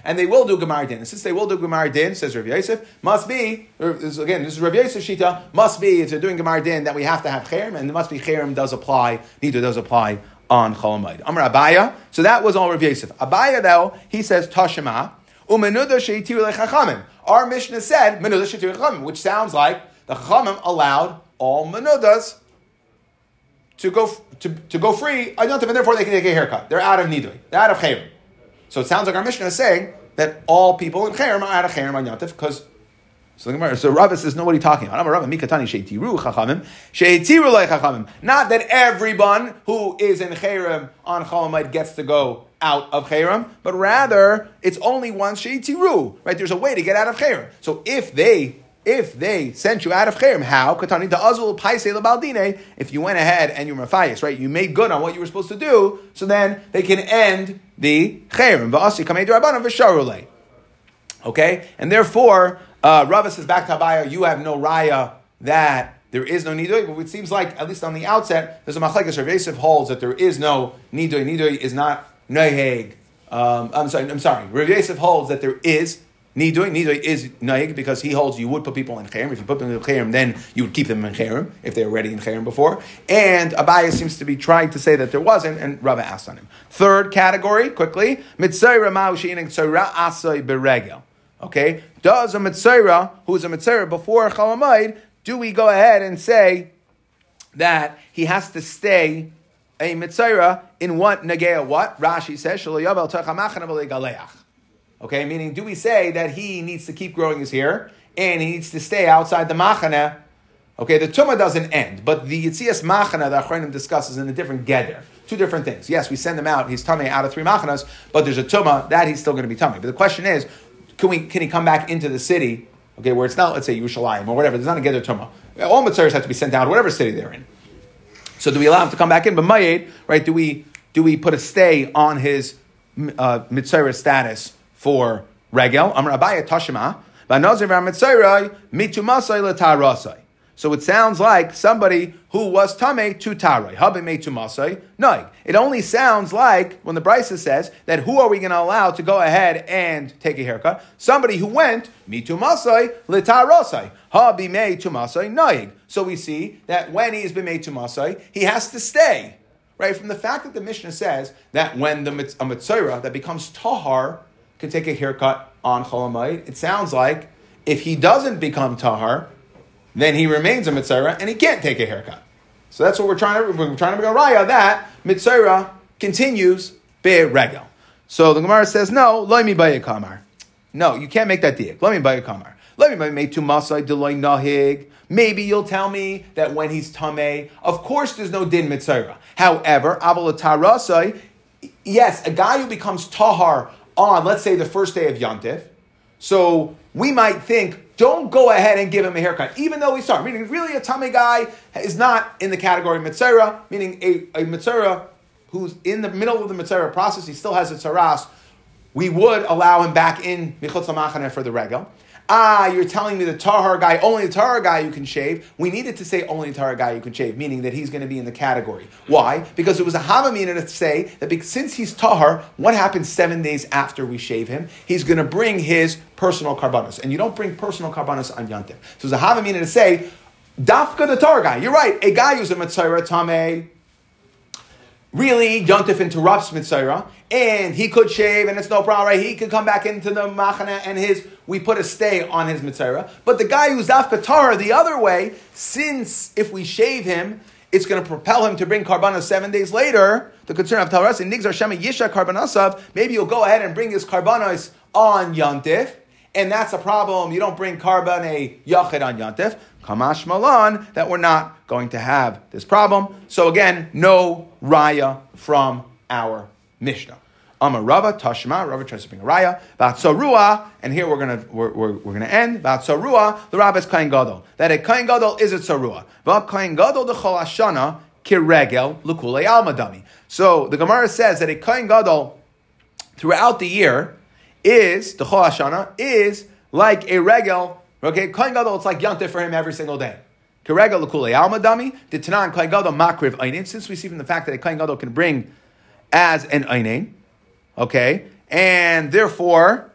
And they will do gemar din. And since they will do gemar din, says Rav Yosef, must be again. This is Rav Yosef shita. Must be if they're doing gemar din that we have to have cherem, and it must be cherem does apply. Neither does apply on cholamayid. Amar Abaye. So that was all Rav Yosef. Abaye though he says tashema umenuda sheitiru lechachamim. Our Mishnah said menuda sheitiru lechachamim, which sounds like the chachamim allowed all menudas to go to, to go free, and therefore they can take a haircut. They're out of nidui. They're out of chayrim. So it sounds like our mission is saying that all people in chayrim are out of chayrim on yantif because. So so Rava says, no, what are you talking about? I'm a Rava, mikatani sheitiru chachamim, sheitiru lei chachamim. Not that everyone who is in chayrim on chalamite gets to go out of chayrim, but rather it's only once sheitiru. Right? There's a way to get out of chayrim. So if they if they sent you out of chayrim, how? Katani the azul paise. If you went ahead and you were mafias, right? You made good on what you were supposed to do, so then they can end the v'sharulei. Okay, and therefore, uh, Rava says back to Abaye, you have no raya that there is no nidui. But it seems like, at least on the outset, there's a machlekes. Rav holds that there is no nidui. Nidui is not neheg. Um, I'm sorry. I'm sorry. Rav holds that there is nidui. Nidui is naig because he holds you would put people in cherem. If you put them in cherem, then you would keep them in cherem if they were already in cherem before. And Abaye seems to be trying to say that there wasn't, and Rava asked on him. Third category, quickly, mitzayra ma'ushin tzayra asay beregel. Okay, does a mitzayra who is a mitzayra before chalamayid? Do we go ahead and say that he has to stay a mitzayra in what negea? What Rashi says Okay, meaning do we say that he needs to keep growing his hair and he needs to stay outside the machana? Okay, the tumah doesn't end, but the yitzias machana that Achronim discusses in a different geder. Two different things. Yes, we send him out. He's tummy out of three machanas, but there's a tumah that he's still going to be tummy. But the question is, can we can he come back into the city? Okay, where it's not, let's say Yerushalayim or whatever. There's not a geder tumah. All mitzaros have to be sent out, whatever city they're in. So do we allow him to come back in? But mayed, right? Do we do we put a stay on his uh, status for regel? Amar Abaye Tashima. So it sounds like somebody who was tame to tarai. Habe me to masai. It only sounds like when the Brisa says that who are we going to allow to go ahead and take a haircut? Somebody who went me to masai litarasai. Habe me to masai naig. So we see that when he has been made to masai, he has to stay. Right from the fact that the Mishnah says that when the a mitzvah that becomes tahar can take a haircut on cholamayit, it sounds like if he doesn't become tahar, then he remains a mitzvah and he can't take a haircut. So that's what we're trying to we're trying to make a raya that mitzvah continues be regel. So the Gemara says no, let me buy a kamar. No, you can't make that diak. Let me buy a kamar. Let me make tu masai deloy nahig. Maybe you'll tell me that when he's tameh, of course there's no din mitzvah. However, avalatarasai, yes, a guy who becomes tahar on, let's say, the first day of Yontif. so we might think, don't go ahead and give him a haircut, even though he's tar. Meaning, really, a tummy guy is not in the category of mitzvah, meaning a, a mitzvah who's in the middle of the mitzvah process, he still has a tzaras. We would allow him back in michutz for the regel. Ah, you're telling me the tahar guy, only the tahar guy you can shave. We needed to say only the tahar guy you can shave, meaning that he's going to be in the category. Why? Because it was a havamina to say that since he's tahar, what happens seven days after we shave him? He's going to bring his personal karbanos, and you don't bring personal karbanos on yantiv. So it's a havamina to say, dafka the tahar guy. You're right. A guy who's a mitzvah tameh really Yontif interrupts Mitzayra, and he could shave, and it's no problem, right? He could come back into the Machana, and his we put a stay on his Mitzayra. But the guy who's Daf Tara the other way, since if we shave him, it's going to propel him to bring Karbanos seven days later. The concern of Taras in Nigzar Shema Yisha Karbanasav, maybe you'll go ahead and bring his Karbanos on Yontif, and that's a problem. You don't bring Karban a Yachid on Yontif. Kamash Malan, that we're not going to have this problem. So again, no raya from our Mishnah. Amar Rava Tashma, Rava tries to bring a raya. Batzarua, and here we're gonna we're, we're, we're gonna end. Batzarua, the Rava is Kain Gadol. That a Kain Gadol is a Tzarua. But Kain Gadol the Chol Hashana kiregel lukulei almadami. So the Gemara says that a Kain Gadol throughout the year is the Chol Hashana is like a regel. Okay, Kain Gadol, it's like Yontif for him every single day. Kerega l'kulei alma dami. Tanan Kohen Gadol makriv einin. Since we see from the fact that a Kohen Gadol can bring as an einin, okay, and therefore,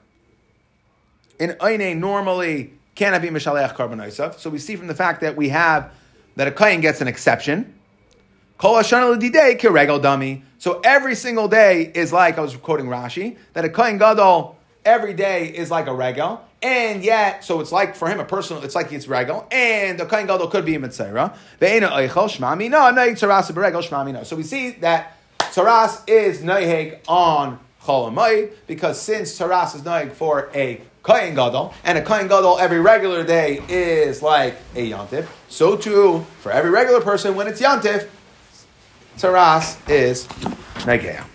an einin normally cannot be mishalech karban So we see from the fact that we have that a kain gets an exception. Kol hashana l'didei keregal dami. So every single day is like I was quoting Rashi that a Kohen Gadol every day is like a regal, and yet so it's like for him a personal. It's like it's regal, and a Kohen Gadol could be a mitzera. Ve'ena eichel shmami no no tzaras beregel shmami no. So we see that tzaras is neiheg on cholamayid because since tzaras is neiheg for a Kohen Gadol, and a Kohen Gadol every regular day is like a Yantif. So too, for every regular person, when it's Yantif, Taras is Negea.